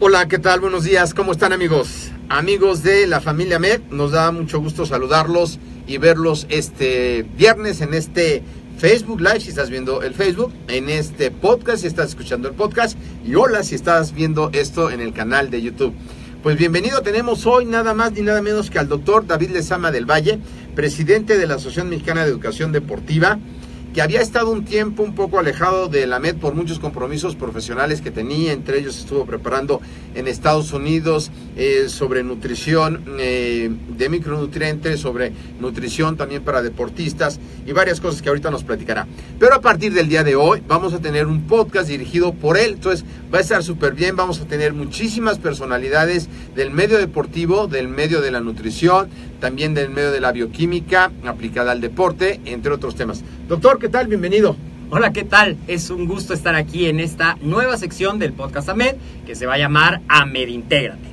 Hola, ¿qué tal? Buenos días, ¿cómo están amigos? Amigos de la familia Med, nos da mucho gusto saludarlos y verlos este viernes en este Facebook Live si estás viendo el Facebook, en este podcast si estás escuchando el podcast y hola si estás viendo esto en el canal de YouTube. Pues bienvenido, tenemos hoy nada más ni nada menos que al doctor David Lezama del Valle, presidente de la Asociación Mexicana de Educación Deportiva, que había estado un tiempo un poco alejado de la MED por muchos compromisos profesionales que tenía, entre ellos estuvo preparando en Estados Unidos eh, sobre nutrición eh, de micronutrientes, sobre nutrición también para deportistas y varias cosas que ahorita nos platicará. Pero a partir del día de hoy vamos a tener un podcast dirigido por él, entonces va a estar súper bien, vamos a tener muchísimas personalidades del medio deportivo, del medio de la nutrición, también del medio de la bioquímica aplicada al deporte, entre otros temas. Doctor, ¿qué tal? Bienvenido. Hola, ¿qué tal? Es un gusto estar aquí en esta nueva sección del podcast AMED que se va a llamar AMED Intégrate.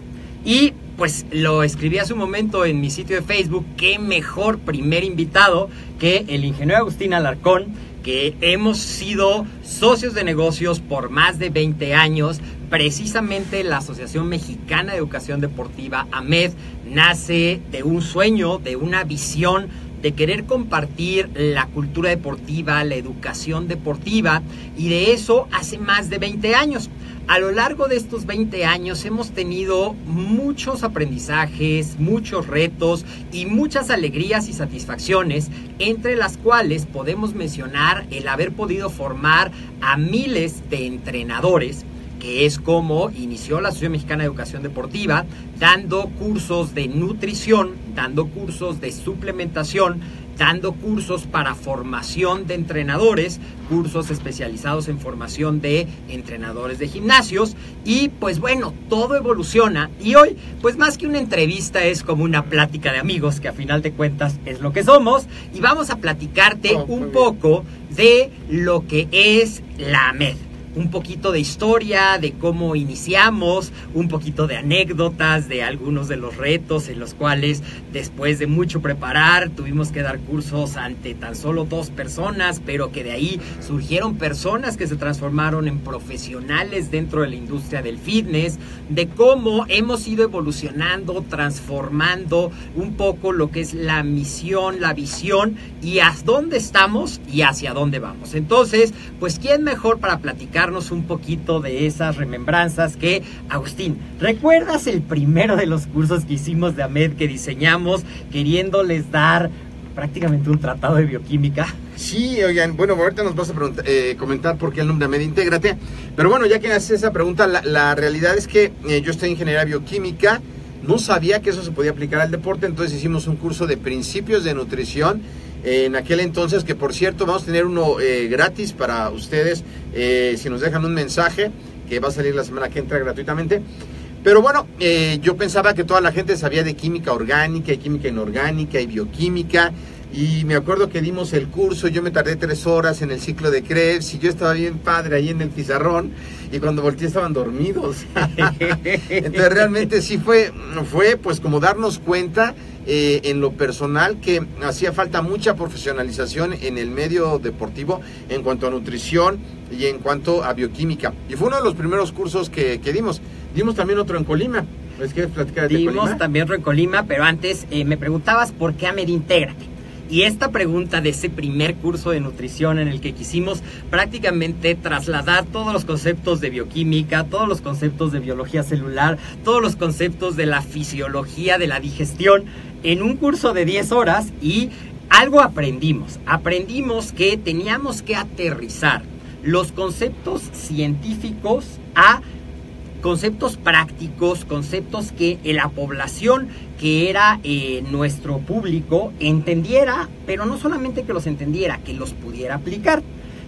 Y pues lo escribí hace un momento en mi sitio de Facebook, qué mejor primer invitado que el ingeniero Agustín Alarcón, que hemos sido socios de negocios por más de 20 años. Precisamente la Asociación Mexicana de Educación Deportiva, AMED, nace de un sueño, de una visión de querer compartir la cultura deportiva, la educación deportiva, y de eso hace más de 20 años. A lo largo de estos 20 años hemos tenido muchos aprendizajes, muchos retos y muchas alegrías y satisfacciones, entre las cuales podemos mencionar el haber podido formar a miles de entrenadores que es como inició la Asociación Mexicana de Educación Deportiva, dando cursos de nutrición, dando cursos de suplementación, dando cursos para formación de entrenadores, cursos especializados en formación de entrenadores de gimnasios. Y pues bueno, todo evoluciona. Y hoy pues más que una entrevista es como una plática de amigos que a final de cuentas es lo que somos. Y vamos a platicarte Oh, un poco de lo que es la MED un poquito de historia, de cómo iniciamos, un poquito de anécdotas, de algunos de los retos en los cuales después de mucho preparar tuvimos que dar cursos ante tan solo dos personas, pero que de ahí surgieron personas que se transformaron en profesionales dentro de la industria del fitness, de cómo hemos ido evolucionando, transformando un poco lo que es la misión, la visión y hasta dónde estamos y hacia dónde vamos. Entonces, pues quién mejor para platicarnos un poquito de esas remembranzas que Agustín. ¿Recuerdas el primero de los cursos que hicimos de AMED que diseñamos queriéndoles dar prácticamente un tratado de bioquímica? Sí, oigan, bueno, ahorita nos vas a preguntar- eh, comentar por qué el nombre Med Intégrate. Pero bueno, ya que haces esa pregunta, la, la realidad es que eh, yo estoy en ingeniería bioquímica, no sabía que eso se podía aplicar al deporte, entonces hicimos un curso de principios de nutrición. En aquel entonces, que por cierto vamos a tener uno eh, gratis para ustedes, eh, si nos dejan un mensaje, que va a salir la semana que entra gratuitamente. Pero bueno, eh, yo pensaba que toda la gente sabía de química orgánica y química inorgánica y bioquímica. Y me acuerdo que dimos el curso, yo me tardé tres horas en el ciclo de Krebs y yo estaba bien padre ahí en el pizarrón y cuando volteé estaban dormidos. Entonces realmente sí fue, fue pues como darnos cuenta eh, en lo personal que hacía falta mucha profesionalización en el medio deportivo en cuanto a nutrición y en cuanto a bioquímica. Y fue uno de los primeros cursos que, que dimos. Dimos también otro en Colima. ¿Les quieres platicar de Dimos Colima? también otro en Colima, pero antes eh, me preguntabas por qué Amed Intégrate. Y esta pregunta de ese primer curso de nutrición en el que quisimos prácticamente trasladar todos los conceptos de bioquímica, todos los conceptos de biología celular, todos los conceptos de la fisiología de la digestión en un curso de 10 horas y algo aprendimos. Aprendimos que teníamos que aterrizar los conceptos científicos a conceptos prácticos, conceptos que la población que era eh, nuestro público entendiera, pero no solamente que los entendiera, que los pudiera aplicar.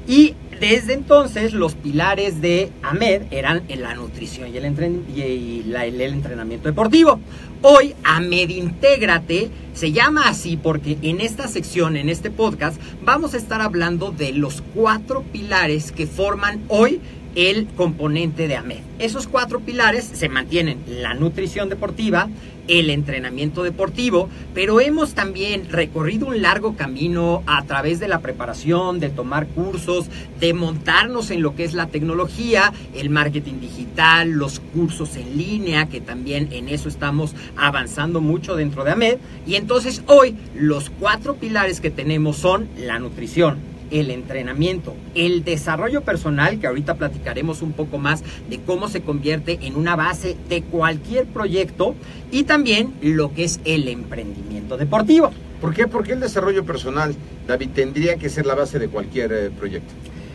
Y desde entonces los pilares de AMED eran la nutrición y el, el entrenamiento deportivo. Hoy AMED Intégrate se llama así porque en esta sección, en este podcast, vamos a estar hablando de los cuatro pilares que forman hoy el componente de AMED. Esos cuatro pilares se mantienen la nutrición deportiva, el entrenamiento deportivo, pero hemos también recorrido un largo camino a través de la preparación, de tomar cursos, de montarnos en lo que es la tecnología, el marketing digital, los cursos en línea, que también en eso estamos avanzando mucho dentro de AMED. Y entonces hoy los cuatro pilares que tenemos son la nutrición, el entrenamiento, el desarrollo personal, que ahorita platicaremos un poco más de cómo se convierte en una base de cualquier proyecto, y también lo que es el emprendimiento deportivo. ¿Por qué? Porque el desarrollo personal, David, tendría que ser la base de cualquier eh, proyecto.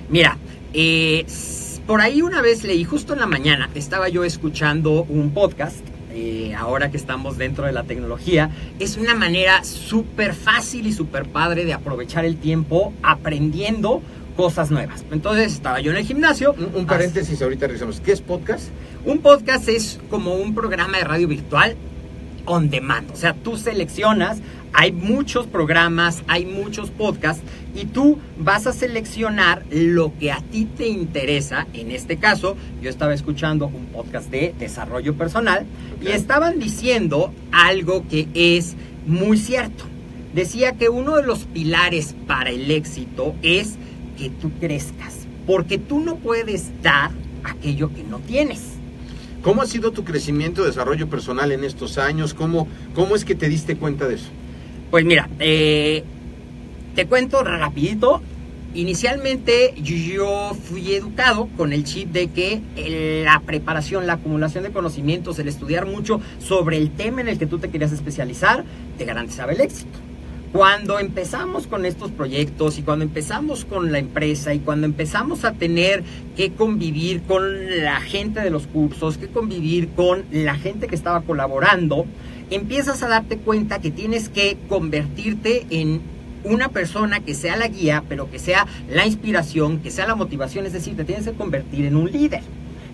Mira, eh, por ahí una vez leí, justo en la mañana, estaba yo escuchando un podcast eh, ahora que estamos dentro de la tecnología, es una manera súper fácil y súper padre de aprovechar el tiempo aprendiendo cosas nuevas. Entonces estaba yo en el gimnasio. Un, un paréntesis, ahorita regresamos. ¿Qué es podcast? Un podcast es como un programa de radio virtual on demand. O sea, tú seleccionas, hay muchos programas, hay muchos podcasts y tú vas a seleccionar lo que a ti te interesa. En este caso, yo estaba escuchando un podcast de desarrollo personal okay. y estaban diciendo algo que es muy cierto. Decía que uno de los pilares para el éxito es que tú crezcas, porque tú no puedes dar aquello que no tienes. ¿Cómo ha sido tu crecimiento, desarrollo personal en estos años? ¿Cómo, cómo es que te diste cuenta de eso? Pues mira, eh, te cuento rapidito. Inicialmente yo fui educado con el chip de que la preparación, la acumulación de conocimientos, el estudiar mucho sobre el tema en el que tú te querías especializar, te garantizaba el éxito. Cuando empezamos con estos proyectos y cuando empezamos con la empresa y cuando empezamos a tener que convivir con la gente de los cursos, que convivir con la gente que estaba colaborando, empiezas a darte cuenta que tienes que convertirte en una persona que sea la guía, pero que sea la inspiración, que sea la motivación, es decir, te tienes que convertir en un líder.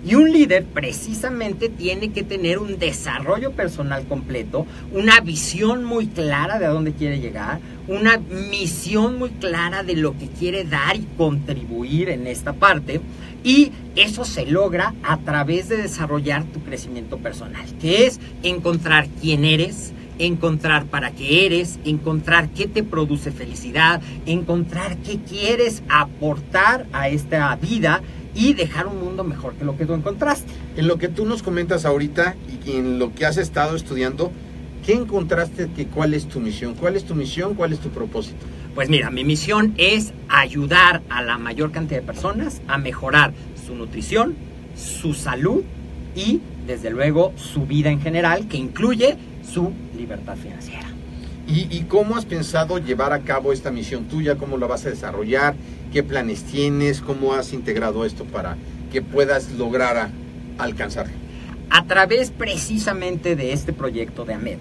Y un líder precisamente tiene que tener un desarrollo personal completo, una visión muy clara de a dónde quiere llegar, una misión muy clara de lo que quiere dar y contribuir en esta parte. Y eso se logra a través de desarrollar tu crecimiento personal, que es encontrar quién eres, encontrar para qué eres, encontrar qué te produce felicidad, encontrar qué quieres aportar a esta vida y dejar un mundo mejor que lo que tú encontraste. En lo que tú nos comentas ahorita y en lo que has estado estudiando, ¿qué encontraste que cuál es tu misión? ¿Cuál es tu misión? ¿Cuál es tu propósito? Pues mira, mi misión es ayudar a la mayor cantidad de personas a mejorar su nutrición, su salud y desde luego su vida en general, que incluye su libertad financiera. ¿Y, ¿Y, cómo has pensado llevar a cabo esta misión tuya? ¿Cómo la vas a desarrollar? ¿Qué planes tienes? ¿Cómo has integrado esto para que puedas lograr a, alcanzarlo? A través precisamente de este proyecto de AMED,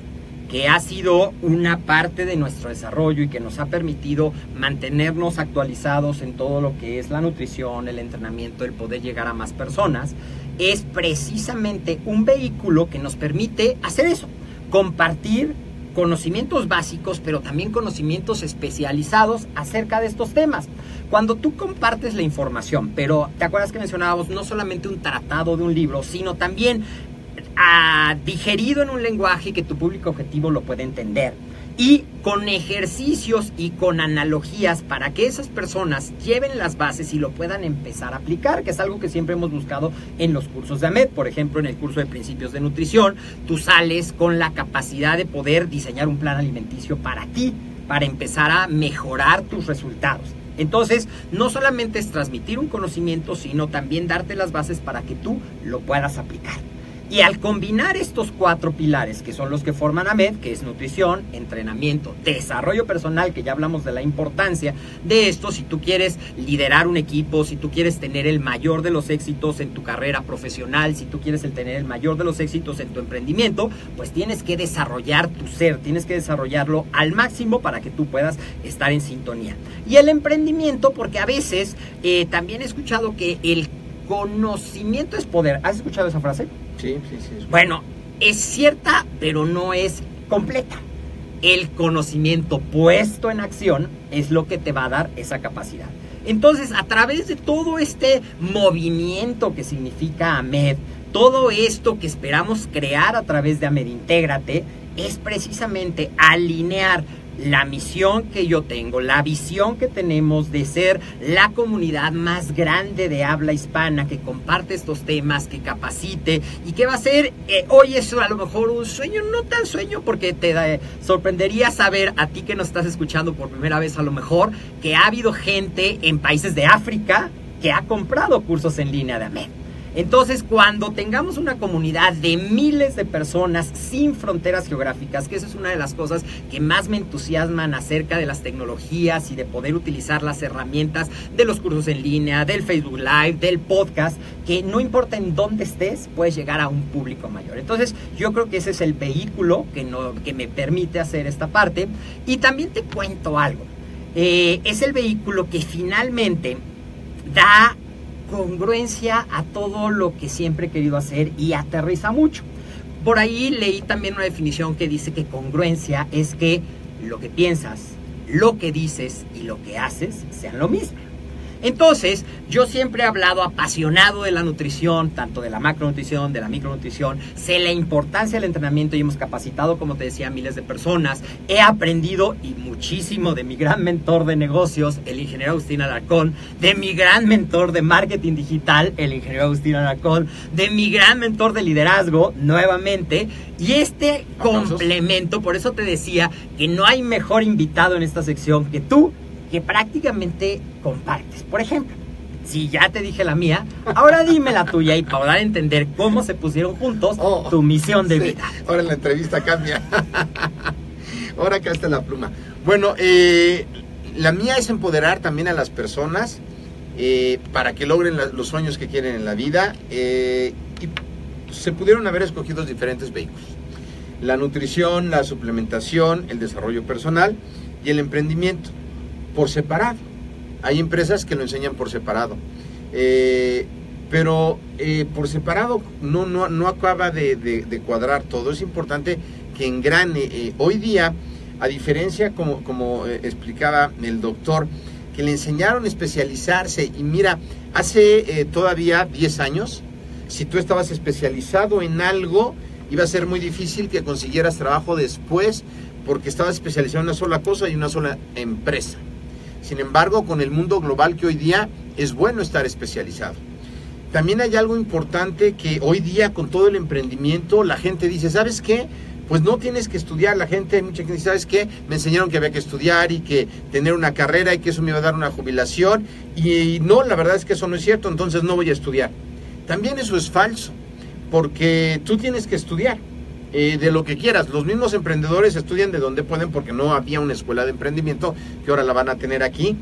que ha sido una parte de nuestro desarrollo y que nos ha permitido mantenernos actualizados en todo lo que es la nutrición, el entrenamiento, el poder llegar a más personas, es precisamente un vehículo que nos permite hacer eso, compartir conocimientos básicos, pero también conocimientos especializados acerca de estos temas. Cuando tú compartes la información, pero te acuerdas que mencionábamos no solamente un tratado de un libro, sino también ah, digerido en un lenguaje que tu público objetivo lo puede entender y con ejercicios y con analogías para que esas personas lleven las bases y lo puedan empezar a aplicar, que es algo que siempre hemos buscado en los cursos de AMED. Por ejemplo, en el curso de principios de nutrición, tú sales con la capacidad de poder diseñar un plan alimenticio para ti, para empezar a mejorar tus resultados. Entonces, no solamente es transmitir un conocimiento, sino también darte las bases para que tú lo puedas aplicar. Y al combinar estos cuatro pilares, que son los que forman AMED, que es nutrición, entrenamiento, desarrollo personal, que ya hablamos de la importancia de esto, si tú quieres liderar un equipo, si tú quieres tener el mayor de los éxitos en tu carrera profesional, si tú quieres el tener el mayor de los éxitos en tu emprendimiento, pues tienes que desarrollar tu ser, tienes que desarrollarlo al máximo para que tú puedas estar en sintonía. Y el emprendimiento, porque a veces eh, también he escuchado que el conocimiento es poder. ¿Has escuchado esa frase? Sí, sí, sí. Bueno, es cierta, pero no es completa. El conocimiento puesto en acción es lo que te va a dar esa capacidad. Entonces, a través de todo este movimiento que significa AMED, todo esto que esperamos crear a través de AMED Intégrate, es precisamente alinear la misión que yo tengo, la visión que tenemos de ser la comunidad más grande de habla hispana que comparte estos temas, que capacite y que va a ser, eh, hoy es a lo mejor un sueño, no tan sueño porque te eh, sorprendería saber a ti que nos estás escuchando por primera vez a lo mejor que ha habido gente en países de África que ha comprado cursos en línea de AMED. Entonces, cuando tengamos una comunidad de miles de personas sin fronteras geográficas, que esa es una de las cosas que más me entusiasman acerca de las tecnologías y de poder utilizar las herramientas de los cursos en línea, del Facebook Live, del podcast, que no importa en dónde estés, puedes llegar a un público mayor. Entonces, yo creo que ese es el vehículo que, no, que me permite hacer esta parte. Y también te cuento algo. Eh, es el vehículo que finalmente da congruencia a todo lo que siempre he querido hacer y aterriza mucho. Por ahí leí también una definición que dice que congruencia es que lo que piensas, lo que dices y lo que haces sean lo mismo. Entonces, yo siempre he hablado apasionado de la nutrición, tanto de la macronutrición, de la micronutrición, sé la importancia del entrenamiento y hemos capacitado, como te decía, miles de personas. He aprendido y muchísimo de mi gran mentor de negocios, el ingeniero Agustín Alarcón, de mi gran mentor de marketing digital, el ingeniero Agustín Alarcón, de mi gran mentor de liderazgo, nuevamente. Y este complemento, por eso te decía que no hay mejor invitado en esta sección que tú, que prácticamente compartes. Por ejemplo, si ya te dije la mía, ahora dime la tuya y para dar a entender cómo se pusieron juntos Oh, tu misión de sí, vida. Ahora en la entrevista cambia. ahora acá está la pluma. Bueno, eh, la mía es empoderar también a las personas eh, para que logren la- los sueños que quieren en la vida. eh, y se pudieron haber escogido diferentes vehículos. La nutrición, la suplementación, el desarrollo personal y el emprendimiento por separado. Hay empresas que lo enseñan por separado. Eh, pero eh, por separado no, no, no acaba de, cuadrar todo. Es importante que engrane. Eh, hoy día, a diferencia, como, como eh, explicaba el doctor, que le enseñaron a especializarse. Y mira, hace eh, todavía 10 años, si tú estabas especializado en algo, iba a ser muy difícil que consiguieras trabajo después porque estabas especializado en una sola cosa y una sola empresa. Sin embargo, con el mundo global que hoy día es bueno estar especializado. También hay algo importante que hoy día con todo el emprendimiento la gente dice, ¿sabes qué? Pues no tienes que estudiar, la gente, mucha gente dice, ¿sabes qué? Me enseñaron que había que estudiar y que tener una carrera y que eso me iba a dar una jubilación. Y no, la verdad es que eso no es cierto, entonces no voy a estudiar. También eso es falso, porque tú tienes que estudiar eh, de lo que quieras. Los mismos emprendedores estudian de donde pueden porque no había una escuela de emprendimiento que ahora la van a tener aquí.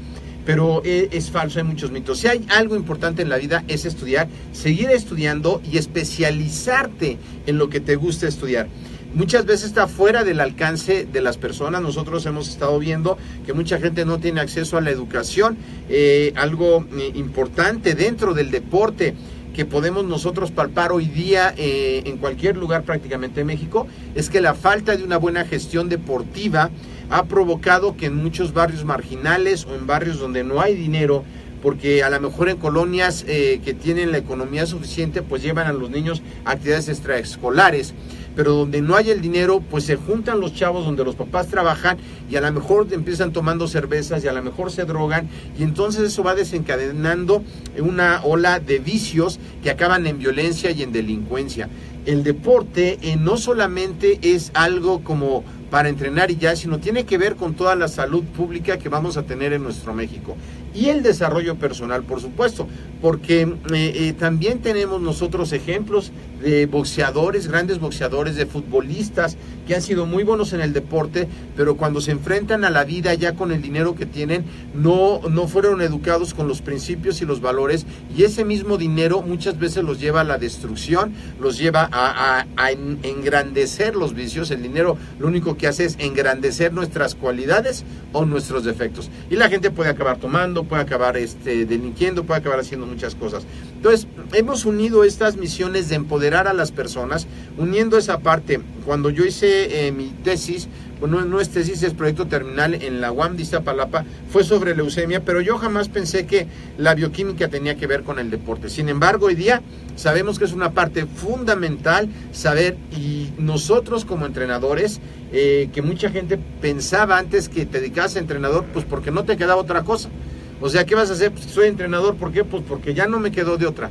Pero eh, es falso, hay muchos mitos. Si hay algo importante en la vida es estudiar, seguir estudiando y especializarte en lo que te gusta estudiar. Muchas veces está fuera del alcance de las personas. Nosotros hemos estado viendo que mucha gente no tiene acceso a la educación. Eh, algo eh, importante dentro del deporte que podemos nosotros palpar hoy día eh, en cualquier lugar prácticamente de México es que la falta de una buena gestión deportiva ha provocado que en muchos barrios marginales o en barrios donde no hay dinero, porque a lo mejor en colonias eh, que tienen la economía suficiente, pues llevan a los niños actividades extraescolares pero donde no hay el dinero, pues se juntan los chavos donde los papás trabajan y a lo mejor empiezan tomando cervezas y a lo mejor se drogan y entonces eso va desencadenando una ola de vicios que acaban en violencia y en delincuencia. El deporte eh, no solamente es algo como para entrenar y ya, sino tiene que ver con toda la salud pública que vamos a tener en nuestro México y el desarrollo personal, por supuesto, porque eh, eh, también tenemos nosotros ejemplos de boxeadores, grandes boxeadores, de futbolistas que han sido muy buenos en el deporte, pero cuando se enfrentan a la vida ya con el dinero que tienen, no, no fueron educados con los principios y los valores y ese mismo dinero muchas veces los lleva a la destrucción, los lleva a engrandecer los vicios. El dinero lo único que hace es engrandecer nuestras cualidades o nuestros defectos. Y la gente puede acabar tomando, puede acabar este, delinquiendo, puede acabar haciendo muchas cosas. Entonces, hemos unido estas misiones de empoderar a las personas, uniendo esa parte. Cuando yo hice eh, mi tesis, bueno, no es tesis, es proyecto terminal en la UAM de Iztapalapa, fue sobre leucemia, pero yo jamás pensé que la bioquímica tenía que ver con el deporte. Sin embargo, hoy día sabemos que es una parte fundamental saber y nosotros como entrenadores, eh, que mucha gente pensaba antes que te dedicas a entrenador, pues porque no te quedaba otra cosa. O sea, ¿qué vas a hacer? Pues soy entrenador, ¿por qué? Pues porque ya no me quedó de otra.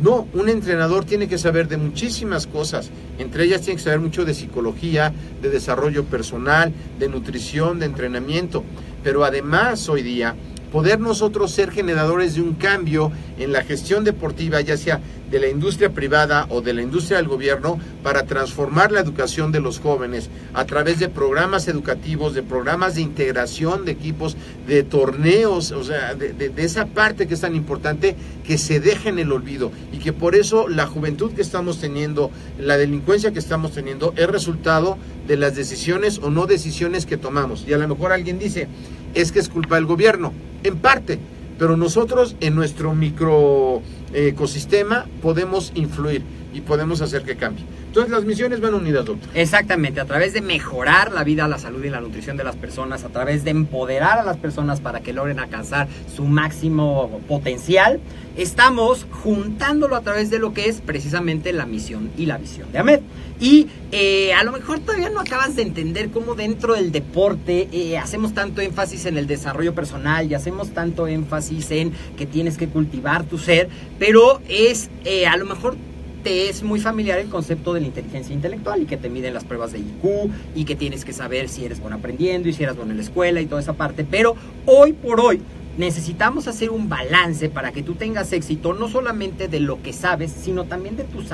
No, un entrenador tiene que saber de muchísimas cosas. Entre ellas tiene que saber mucho de psicología, de desarrollo personal, de nutrición, de entrenamiento. Pero además hoy día poder nosotros ser generadores de un cambio en la gestión deportiva, ya sea de la industria privada o de la industria del gobierno, para transformar la educación de los jóvenes a través de programas educativos, de programas de integración de equipos, de torneos, o sea, de, esa parte que es tan importante que se deje en el olvido y que por eso la juventud que estamos teniendo, la delincuencia que estamos teniendo, es resultado de las decisiones o no decisiones que tomamos. Y a lo mejor alguien dice, es que es culpa del gobierno en parte, pero nosotros en nuestro micro eh, ecosistema podemos influir y podemos hacer que cambie. Entonces las misiones van unidas, doctor. Exactamente, a través de mejorar la vida, la salud y la nutrición de las personas, a través de empoderar a las personas para que logren alcanzar su máximo potencial, estamos juntándolo a través de lo que es precisamente la misión y la visión de Ahmed. Y eh, a lo mejor todavía no acabas de entender cómo dentro del deporte eh, hacemos tanto énfasis en el desarrollo personal y hacemos tanto énfasis en que tienes que cultivar tu ser, pero es eh, a lo mejor te es muy familiar el concepto de la inteligencia intelectual y que te miden las pruebas de IQ y que tienes que saber si eres bueno aprendiendo y si eres bueno en la escuela y toda esa parte. Pero hoy por hoy necesitamos hacer un balance para que tú tengas éxito no solamente de lo que sabes, sino también de tus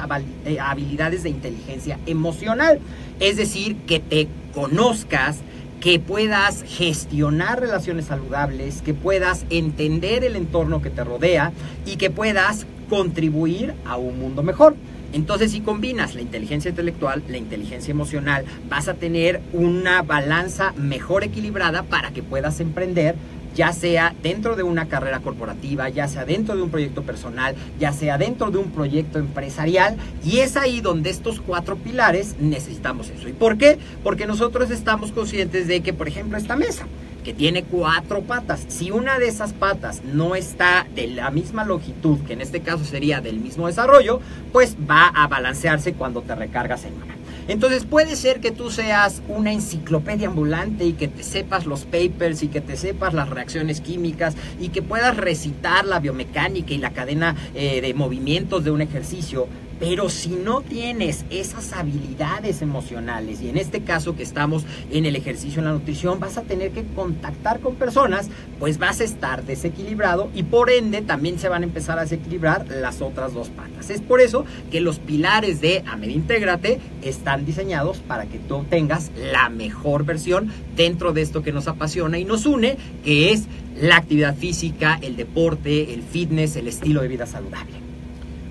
eh, habilidades de inteligencia emocional. Es decir, que te conozcas, que puedas gestionar relaciones saludables, que puedas entender el entorno que te rodea y que puedas contribuir a un mundo mejor. Entonces, si combinas la inteligencia intelectual, la inteligencia emocional, vas a tener una balanza mejor equilibrada para que puedas emprender ya sea dentro de una carrera corporativa, ya sea dentro de un proyecto personal, ya sea dentro de un proyecto empresarial. Y es ahí donde estos cuatro pilares necesitamos eso. ¿Y por qué? Porque nosotros estamos conscientes de que, por ejemplo, esta mesa, tiene cuatro patas. Si una de esas patas no está de la misma longitud, que en este caso sería del mismo desarrollo, pues va a balancearse cuando te recargas en una. Entonces puede ser que tú seas una enciclopedia ambulante y que te sepas los papers y que te sepas las reacciones químicas y que puedas recitar la biomecánica y la cadena eh, de movimientos de un ejercicio, pero si no tienes esas habilidades emocionales, y en este caso que estamos en el ejercicio en la nutrición, vas a tener que contactar con personas, pues vas a estar desequilibrado y por ende también se van a empezar a desequilibrar las otras dos patas. Es por eso que los pilares de AMED Intégrate están diseñados para que tú tengas la mejor versión dentro de esto que nos apasiona y nos une, que es la actividad física, el deporte, el fitness, el estilo de vida saludable.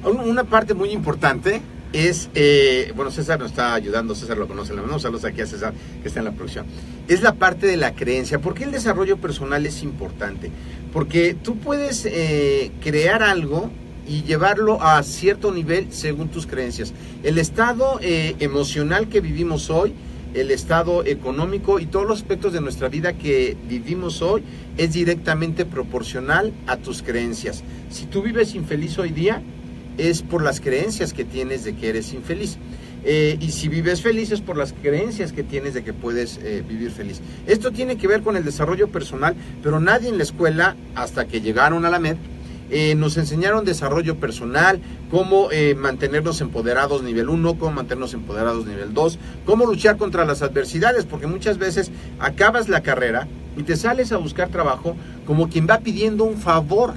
Una parte muy importante es, eh, bueno, César nos está ayudando, César lo conoce, le mandamos saludos aquí a César que está en la producción, es la parte de la creencia. ¿Por qué el desarrollo personal es importante? Porque tú puedes eh, crear algo y llevarlo a cierto nivel según tus creencias. El estado eh, emocional que vivimos hoy, el estado económico y todos los aspectos de nuestra vida que vivimos hoy es directamente proporcional a tus creencias. Si tú vives infeliz hoy día, es por las creencias que tienes de que eres infeliz. Eh, y si vives feliz es por las creencias que tienes de que puedes eh, vivir feliz. Esto tiene que ver con el desarrollo personal, pero nadie en la escuela, hasta que llegaron a la MED, eh, nos enseñaron desarrollo personal, cómo mantenernos empoderados nivel 1, cómo mantenernos empoderados nivel 2, cómo luchar contra las adversidades, porque muchas veces acabas la carrera y te sales a buscar trabajo como quien va pidiendo un favor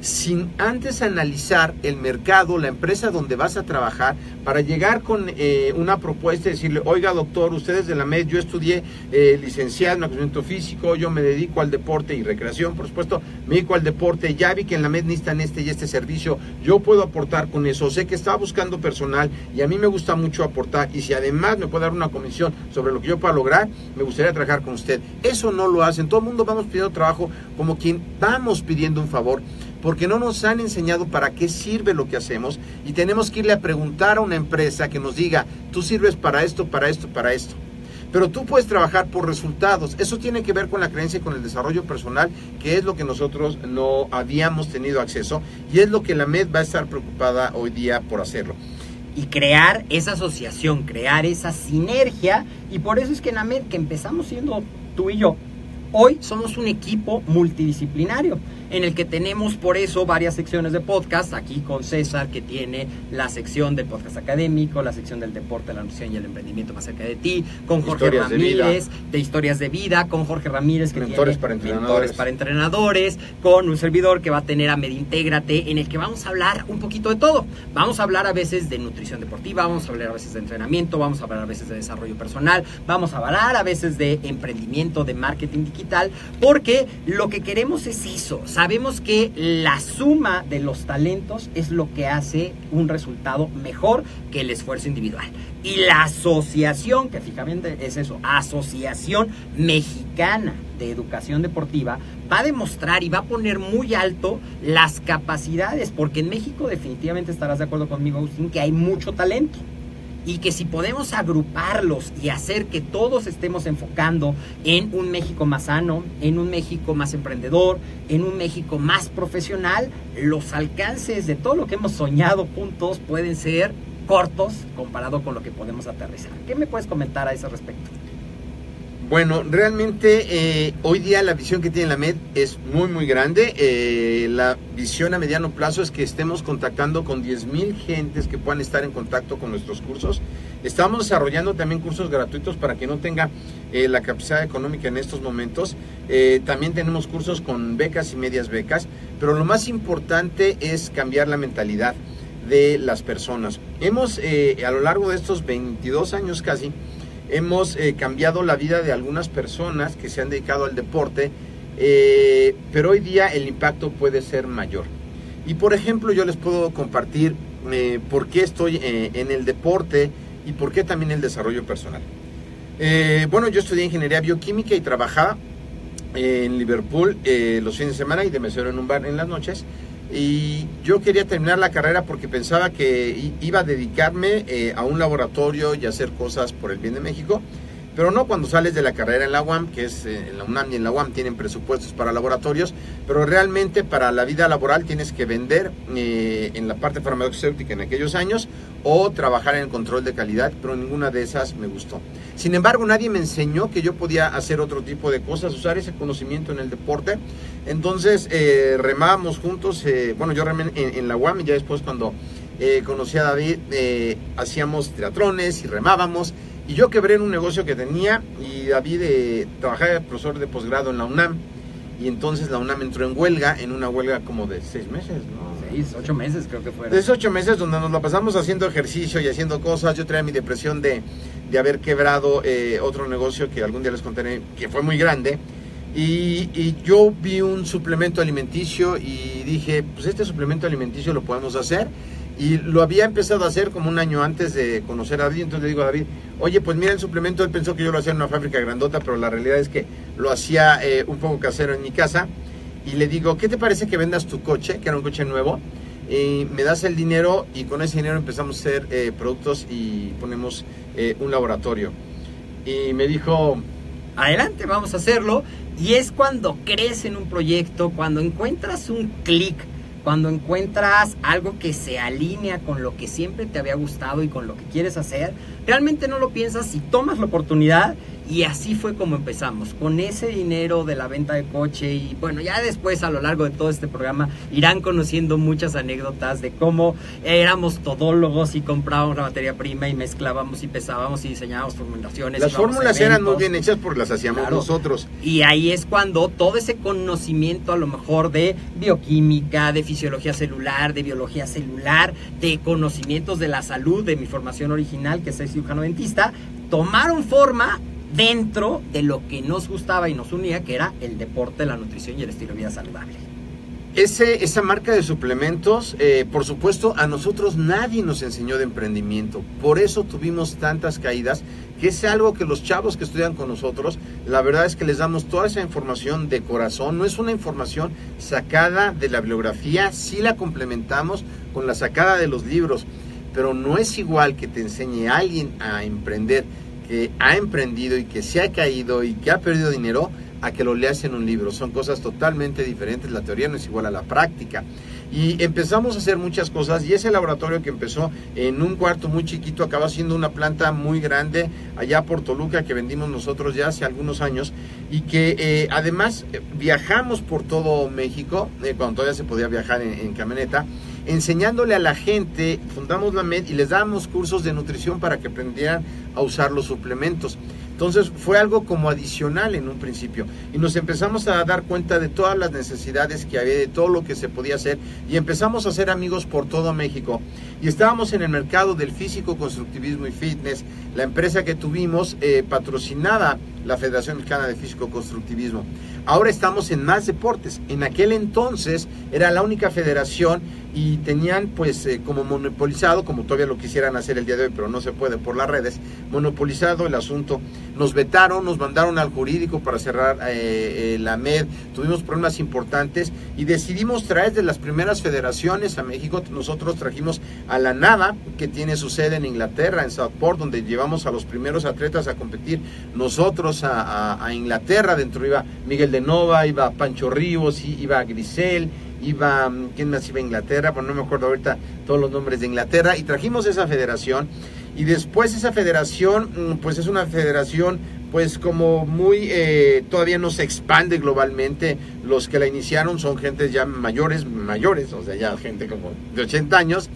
sin antes analizar el mercado, la empresa donde vas a trabajar, para llegar con eh, una propuesta y decirle, oiga doctor, ustedes de la MED, yo estudié eh, licenciado en conocimiento físico, yo me dedico al deporte y recreación, por supuesto, me dedico al deporte, ya vi que en la MED necesitan este y este servicio, yo puedo aportar con eso, sé que estaba buscando personal y a mí me gusta mucho aportar y si además me puede dar una comisión sobre lo que yo pueda lograr, me gustaría trabajar con usted. Eso no lo hacen, todo el mundo vamos pidiendo trabajo como quien vamos pidiendo un favor porque no nos han enseñado para qué sirve lo que hacemos y tenemos que irle a preguntar a una empresa que nos diga, tú sirves para esto, para esto, para esto. Pero tú puedes trabajar por resultados. Eso tiene que ver con la creencia y con el desarrollo personal, que es lo que nosotros no habíamos tenido acceso y es lo que la MED va a estar preocupada hoy día por hacerlo y crear esa asociación, crear esa sinergia. Y por eso es que en la MED, que empezamos siendo tú y yo, hoy somos un equipo multidisciplinario en el que tenemos por eso varias secciones de podcast, aquí con César que tiene la sección del podcast académico, la sección del deporte, la nutrición y el emprendimiento más cerca de ti, con Jorge Ramírez de, historias de vida, con Jorge Ramírez que mentores tiene para entrenadores. para entrenadores, con un servidor que va a tener a Medintégrate, en el que vamos a hablar un poquito de todo. Vamos a hablar a veces de nutrición deportiva, vamos a hablar a veces de entrenamiento, vamos a hablar a veces de desarrollo personal, vamos a hablar a veces de emprendimiento, de marketing digital, porque lo que queremos es eso, sabemos que la suma de los talentos es lo que hace un resultado mejor que el esfuerzo individual. Y la asociación, que fijamente es eso, Asociación Mexicana de Educación Deportiva, va a demostrar y va a poner muy alto las capacidades, porque en México definitivamente estarás de acuerdo conmigo, Agustín, que hay mucho talento y que si podemos agruparlos y hacer que todos estemos enfocando en un México más sano, en un México más emprendedor, en un México más profesional, los alcances de todo lo que hemos soñado juntos pueden ser cortos comparado con lo que podemos aterrizar. ¿Qué me puedes comentar a ese respecto? Bueno, realmente eh, hoy día la visión que tiene la MED es muy, muy grande. Eh, la visión a mediano plazo es que estemos contactando con 10.000 gentes que puedan estar en contacto con nuestros cursos. Estamos desarrollando también cursos gratuitos para que no tenga eh, la capacidad económica en estos momentos. también tenemos cursos con becas y medias becas, pero lo más importante es cambiar la mentalidad de las personas. Hemos, a lo largo de estos 22 años casi, hemos eh, cambiado la vida de algunas personas que se han dedicado al deporte, eh, pero hoy día el impacto puede ser mayor. Y por ejemplo, yo les puedo compartir eh, por qué estoy en el deporte y por qué también el desarrollo personal. bueno, yo estudié ingeniería bioquímica y trabajaba en Liverpool los fines de semana y de mesero en un bar en las noches y yo quería terminar la carrera porque pensaba que iba a dedicarme eh, a un laboratorio y hacer cosas por el bien de México. Pero no cuando sales de la carrera en la UAM, que es eh, en la UNAM y en la UAM tienen presupuestos para laboratorios, pero realmente para la vida laboral tienes que vender eh, en la parte farmacéutica en aquellos años o trabajar en el control de calidad, pero ninguna de esas me gustó. Sin embargo, nadie me enseñó que yo podía hacer otro tipo de cosas, usar ese conocimiento en el deporte. Entonces eh, remábamos juntos, bueno, yo remé en, la UAM y ya después cuando conocí a David, hacíamos triatrones y remábamos y yo quebré en un negocio que tenía y David eh, trabajaba de profesor de posgrado en la UNAM. Y entonces la UNAM entró en huelga, en una huelga como de seis meses, ¿no? Seis, ocho meses creo que fue. De esos ocho meses donde nos la pasamos haciendo ejercicio y haciendo cosas. Yo traía mi depresión de, de haber quebrado eh, otro negocio que algún día les contaré, que fue muy grande. Y, y, yo vi un suplemento alimenticio y dije, pues este suplemento alimenticio lo podemos hacer. Y lo había empezado a hacer como un año antes de conocer a David. Entonces le digo a David, oye, pues mira el suplemento, él pensó que yo lo hacía en una fábrica grandota, pero la realidad es que lo hacía eh, un poco casero en mi casa. Y le digo, ¿qué te parece que vendas tu coche, que era un coche nuevo? eh, me das el dinero y con ese dinero empezamos a hacer eh, productos y ponemos eh, un laboratorio. Y me dijo, adelante, vamos a hacerlo. Y es cuando crees en un proyecto, cuando encuentras un clic, cuando encuentras algo que se alinea con lo que siempre te había gustado y con lo que quieres hacer, realmente no lo piensas y tomas la oportunidad y así fue como empezamos, con ese dinero de la venta de coche y bueno, ya después a lo largo de todo este programa irán conociendo muchas anécdotas de cómo éramos todólogos y comprábamos la materia prima y mezclábamos y pesábamos y diseñábamos formulaciones. Las fórmulas eran muy bien hechas porque las hacíamos Claro. nosotros. Y ahí es cuando todo ese conocimiento a lo mejor de bioquímica, de fisiología celular, de biología celular, de conocimientos de la salud, de mi formación original, que soy cirujano dentista, tomaron forma dentro de lo que nos gustaba y nos unía, que era el deporte, la nutrición y el estilo de vida saludable. Ese, esa marca de suplementos, eh, por supuesto, a nosotros nadie nos enseñó de emprendimiento. Por eso tuvimos tantas caídas, que es algo que los chavos que estudian con nosotros, la verdad es que les damos toda esa información de corazón. No es una información sacada de la bibliografía, sí la complementamos con la sacada de los libros, pero no es igual que te enseñe a alguien a emprender, que ha emprendido y que se ha caído y que ha perdido dinero, a que lo leas en un libro. Son cosas totalmente diferentes. La teoría no es igual a la práctica. Y empezamos a hacer muchas cosas y ese laboratorio que empezó en un cuarto muy chiquito acaba siendo una planta muy grande allá por Toluca que vendimos nosotros ya hace algunos años y que eh, además eh, viajamos por todo México, eh, cuando todavía se podía viajar en, en camioneta, enseñándole a la gente, fundamos la MED y les dábamos cursos de nutrición para que aprendieran a usar los suplementos. Entonces fue algo como adicional en un principio y nos empezamos a dar cuenta de todas las necesidades que había, de todo lo que se podía hacer y empezamos a ser amigos por todo México. Y estábamos en el mercado del físico, constructivismo y fitness. La empresa que tuvimos eh, patrocinaba la Federación Mexicana de Físico Constructivismo. Ahora estamos en más deportes. En aquel entonces era la única federación y tenían pues eh, como monopolizado, como todavía lo quisieran hacer el día de hoy, pero no se puede por las redes, monopolizado el asunto. Nos vetaron, nos mandaron al jurídico para cerrar eh, eh, la MED, tuvimos problemas importantes y decidimos traer de las primeras federaciones a México. Nosotros trajimos a la NAVA, que tiene su sede en Inglaterra, en Southport, donde llevamos a los primeros atletas a competir nosotros a, a- Inglaterra. Dentro iba Miguel de Nova, iba Pancho Rivos, i- iba Grisel, iba, ¿quién más iba a Inglaterra? Pues no me acuerdo ahorita todos los nombres de Inglaterra. Y trajimos esa federación. Y después esa federación, mm, pues es una federación, pues como muy, eh, todavía no se expande globalmente. Los que la iniciaron son gente ya mayores, mayores, o sea, ya gente como de 80 años.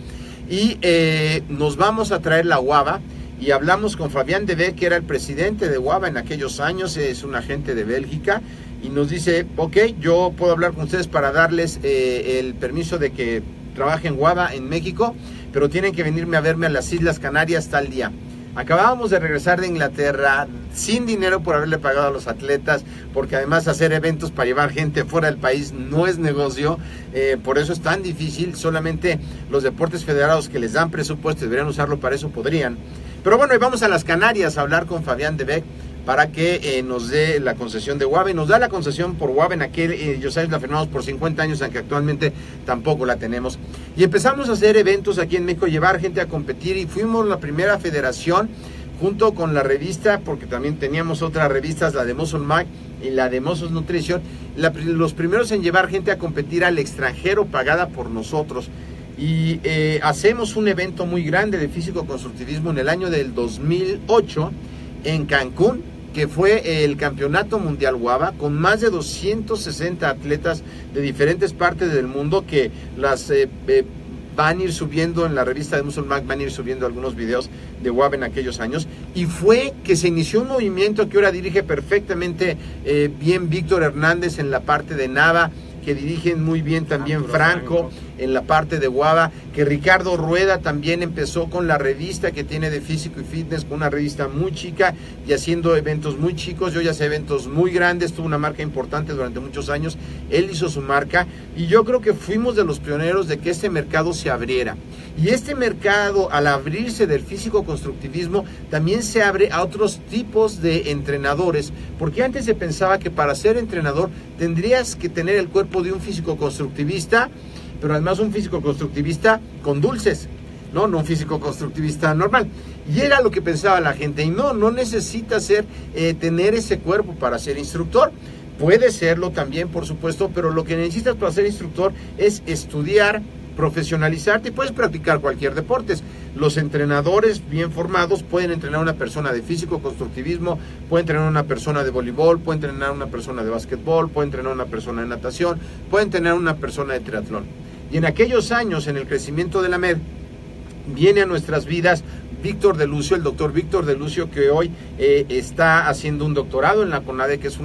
Y eh, nos vamos a traer la UABA y hablamos con Fabián Debe, que era el presidente de UABA en aquellos años, es un agente de Bélgica, y nos dice, ok, yo puedo hablar con ustedes para darles eh, el permiso de que trabajen UABA en México, pero tienen que venirme a verme a las Islas Canarias tal día. Acabábamos de regresar de Inglaterra sin dinero por haberle pagado a los atletas, porque además hacer eventos para llevar gente fuera del país no es negocio, eh, por eso es tan difícil, solamente los deportes federados que les dan presupuesto deberían usarlo para eso podrían. Pero bueno, y vamos a las Canarias a hablar con Fabián de Beck para que eh, nos dé la concesión de Guave. Nos da la concesión por Guave en aquel, eh, sabes, la firmamos por 50 años, aunque actualmente tampoco la tenemos. Y empezamos a hacer eventos aquí en México, llevar gente a competir y fuimos la primera federación junto con la revista, porque también teníamos otras revistas, la de Muscle Mag y la de Mozos Nutrition, la los primeros en llevar gente a competir al extranjero pagada por nosotros. Y eh, hacemos un evento muy grande de físico-constructivismo en el año del 2008 en Cancún, que fue el Campeonato Mundial Guava, con más de 260 atletas de diferentes partes del mundo que las eh, eh, van a ir subiendo en la revista de Muscle Mag, van a ir subiendo algunos videos de Guava en aquellos años. Y fue que se inició un movimiento que ahora dirige perfectamente eh, bien Víctor Hernández en la parte de Nava, que dirigen muy bien también Franco. en la parte de Guava, que Ricardo Rueda también empezó con la revista que tiene de físico y fitness, con una revista muy chica y haciendo eventos muy chicos. Yo ya sé eventos muy grandes, tuvo una marca importante durante muchos años. Él hizo su marca y yo creo que fuimos de los pioneros de que este mercado se abriera. Y este mercado, al abrirse del físico constructivismo, también se abre a otros tipos de entrenadores, porque antes se pensaba que para ser entrenador tendrías que tener el cuerpo de un físico constructivista pero además un físico constructivista con dulces, no, no un físico constructivista normal. Y era lo que pensaba la gente. Y no, no necesita ser, eh, tener ese cuerpo para ser instructor. Puede serlo también, por supuesto, pero lo que necesitas para ser instructor es estudiar, profesionalizarte y puedes practicar cualquier deporte. Los entrenadores bien formados pueden entrenar a una persona de físico, constructivismo, pueden entrenar a una persona de voleibol, pueden entrenar a una persona de básquetbol, pueden entrenar a una persona de natación, pueden entrenar a una persona de triatlón. Y en aquellos años, en el crecimiento de la MED, viene a nuestras vidas Víctor de Lucio, el doctor Víctor de Lucio, que hoy eh, está haciendo un doctorado en la CONADE, que es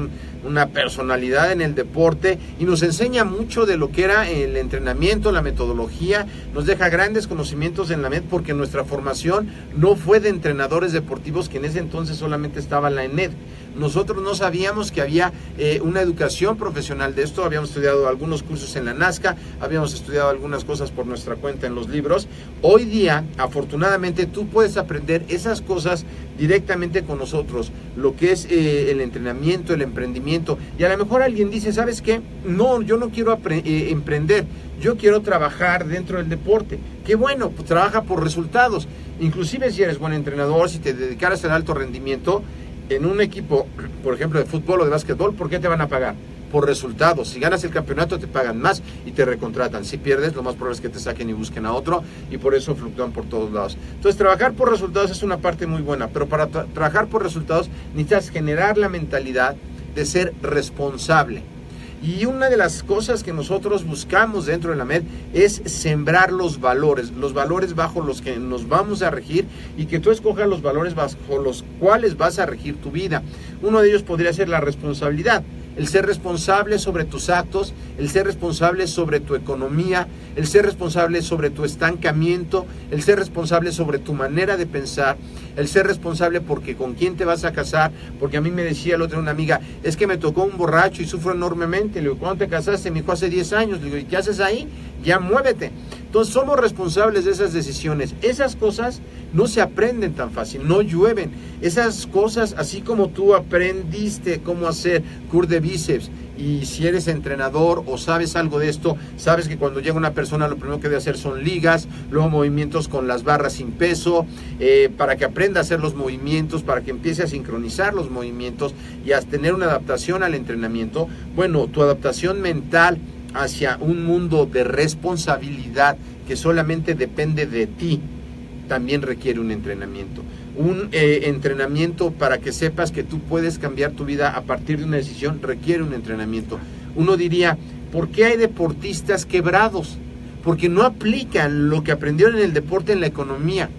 una personalidad en el deporte y nos enseña mucho de lo que era el entrenamiento, la metodología, nos deja grandes conocimientos en la MED porque nuestra formación no fue de entrenadores deportivos, que en ese entonces solamente estaba la ENED. Nosotros no sabíamos que había eh, una educación profesional de esto, habíamos estudiado algunos cursos en la Nazca, habíamos estudiado algunas cosas por nuestra cuenta en los libros. Hoy día, afortunadamente, tú puedes aprender esas cosas directamente con nosotros, lo que es eh, el entrenamiento, el emprendimiento. Y a lo mejor alguien dice, ¿sabes qué? No, yo no quiero eh, emprender, yo quiero trabajar dentro del deporte. Qué bueno, pues trabaja por resultados. Inclusive si eres buen entrenador, si te dedicaras al alto rendimiento, en un equipo, por ejemplo, de fútbol o de básquetbol, ¿por qué te van a pagar? Por resultados. Si ganas el campeonato te pagan más y te recontratan. Si pierdes, lo más probable es que te saquen y busquen a otro y por eso fluctúan por todos lados. Entonces, trabajar por resultados es una parte muy buena, pero para trabajar por resultados necesitas generar la mentalidad de ser responsable y una de las cosas que nosotros buscamos dentro de la MED es sembrar los valores, los valores bajo los que nos vamos a regir y que tú escojas los valores bajo los cuales vas a regir tu vida. Uno de ellos podría ser la responsabilidad el ser responsable sobre tus actos, el ser responsable sobre tu economía, el ser responsable sobre tu estancamiento, el ser responsable sobre tu manera de pensar, el ser responsable porque con quién te vas a casar, porque a mí me decía la otra una amiga, es que me tocó un borracho y sufro enormemente, le digo, ¿cuándo te casaste? Me dijo, hace 10 años, le digo, ¿y qué haces ahí? Ya muévete. Entonces somos responsables de esas decisiones. Esas cosas no se aprenden tan fácil, no llueven. Esas cosas, así como tú aprendiste cómo hacer cur de bíceps y si eres entrenador o sabes algo de esto, sabes que cuando llega una persona lo primero que debe hacer son ligas, luego movimientos con las barras sin peso, eh, para que aprenda a hacer los movimientos, para que empiece a sincronizar los movimientos y a tener una adaptación al entrenamiento. Bueno, tu adaptación mental hacia un mundo de responsabilidad que solamente depende de ti, también requiere un entrenamiento. Un eh, entrenamiento para que sepas que tú puedes cambiar tu vida a partir de una decisión requiere un entrenamiento. Uno diría, ¿por qué hay deportistas quebrados? Porque no aplican lo que aprendieron en el deporte en la economía,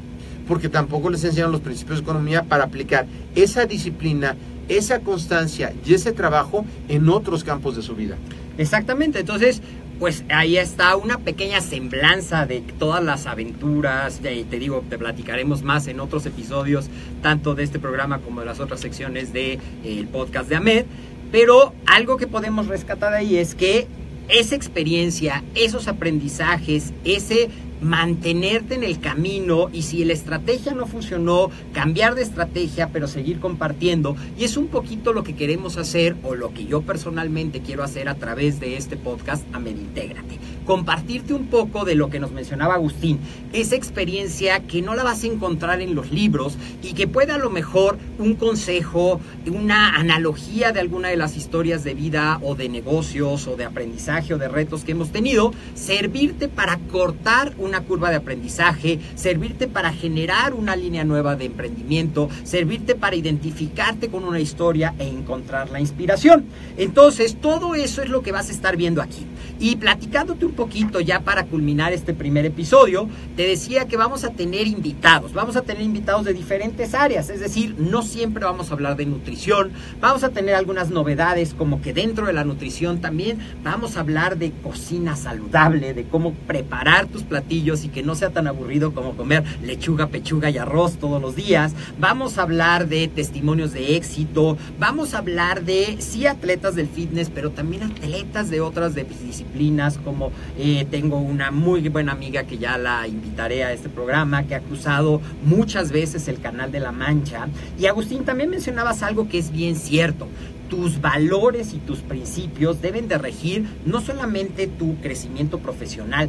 porque tampoco les enseñan los principios de economía para aplicar esa disciplina, esa constancia y ese trabajo en otros campos de su vida. Exactamente, entonces pues ahí está una pequeña semblanza de todas las aventuras. te digo, te platicaremos más en otros episodios, tanto de este programa como de las otras secciones del de, podcast de Ahmed. Pero algo que podemos rescatar ahí es que esa experiencia, esos aprendizajes, ese mantenerte en el camino y si la estrategia no funcionó, cambiar de estrategia, pero seguir compartiendo. Y es un poquito lo que queremos hacer o lo que yo personalmente quiero hacer a través de este podcast, Intégrate compartirte un poco de lo que nos mencionaba Agustín, esa experiencia que no la vas a encontrar en los libros y que puede a lo mejor un consejo, una analogía de alguna de las historias de vida o de negocios o de aprendizaje o de retos que hemos tenido, servirte para cortar una curva de aprendizaje, servirte para generar una línea nueva de emprendimiento, servirte para identificarte con una historia e encontrar la inspiración. Entonces, todo eso es lo que vas a estar viendo aquí. Y platicándote un poquito ya para culminar este primer episodio, te decía que vamos a tener invitados, vamos a tener invitados de diferentes áreas, es decir, no siempre vamos a hablar de nutrición, vamos a tener algunas novedades como que dentro de la nutrición también vamos a hablar de cocina saludable, de cómo preparar tus platillos y que no sea tan aburrido como comer lechuga, pechuga y arroz todos los días, vamos a hablar de testimonios de éxito, vamos a hablar de sí atletas del fitness, pero también atletas de otras disciplinas como eh, tengo una muy buena amiga que ya la invitaré a este programa, que ha cruzado muchas veces el Canal de la Mancha. Y Agustín, también mencionabas algo que es bien cierto tus valores y tus principios deben de regir no solamente tu crecimiento profesional,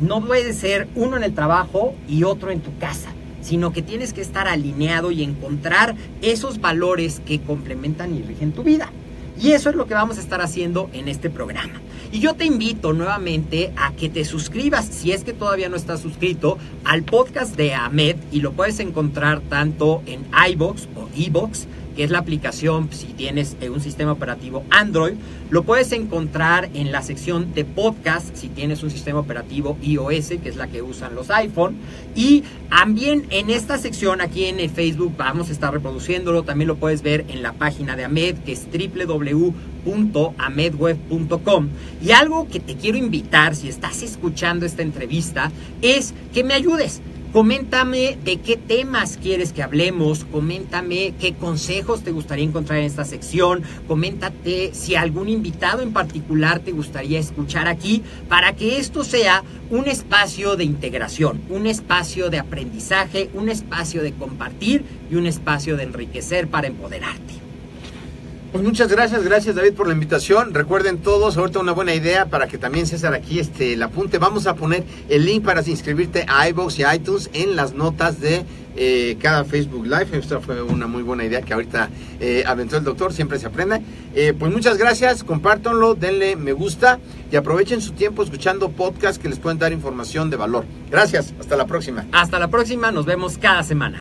no puede ser uno en el trabajo y otro en tu casa, sino que tienes que estar alineado y encontrar esos valores que complementan y rigen tu vida. Y eso es lo que vamos a estar haciendo en este programa. Y yo te invito nuevamente a que te suscribas, si es que todavía no estás suscrito, al podcast de Ahmed y lo puedes encontrar tanto en iBox o eBox es la aplicación si tienes eh, un sistema operativo Android. Lo puedes encontrar en la sección de podcast si tienes un sistema operativo iOS, que es la que usan los iPhone. Y también en esta sección aquí en Facebook vamos a estar reproduciéndolo. También lo puedes ver en la página de Ahmed, que es www.amedweb.com. Y algo que te quiero invitar, si estás escuchando esta entrevista, es que me ayudes Coméntame de qué temas quieres que hablemos, coméntame qué consejos te gustaría encontrar en esta sección, coméntate si algún invitado en particular te gustaría escuchar aquí para que esto sea un espacio de integración, un espacio de aprendizaje, un espacio de compartir y un espacio de enriquecer para empoderarte. Pues muchas gracias, gracias David por la invitación. Recuerden todos, ahorita una buena idea para que también César aquí este, el apunte. Vamos a poner el link para inscribirte a iVoox y iTunes en las notas de eh, cada Facebook Live. Esta fue una muy buena idea que ahorita eh, aventó el doctor, siempre se aprende. Eh, pues muchas gracias, compártanlo, denle me gusta y aprovechen su tiempo escuchando podcasts que les pueden dar información de valor. Gracias, hasta la próxima. Hasta la próxima, nos vemos cada semana.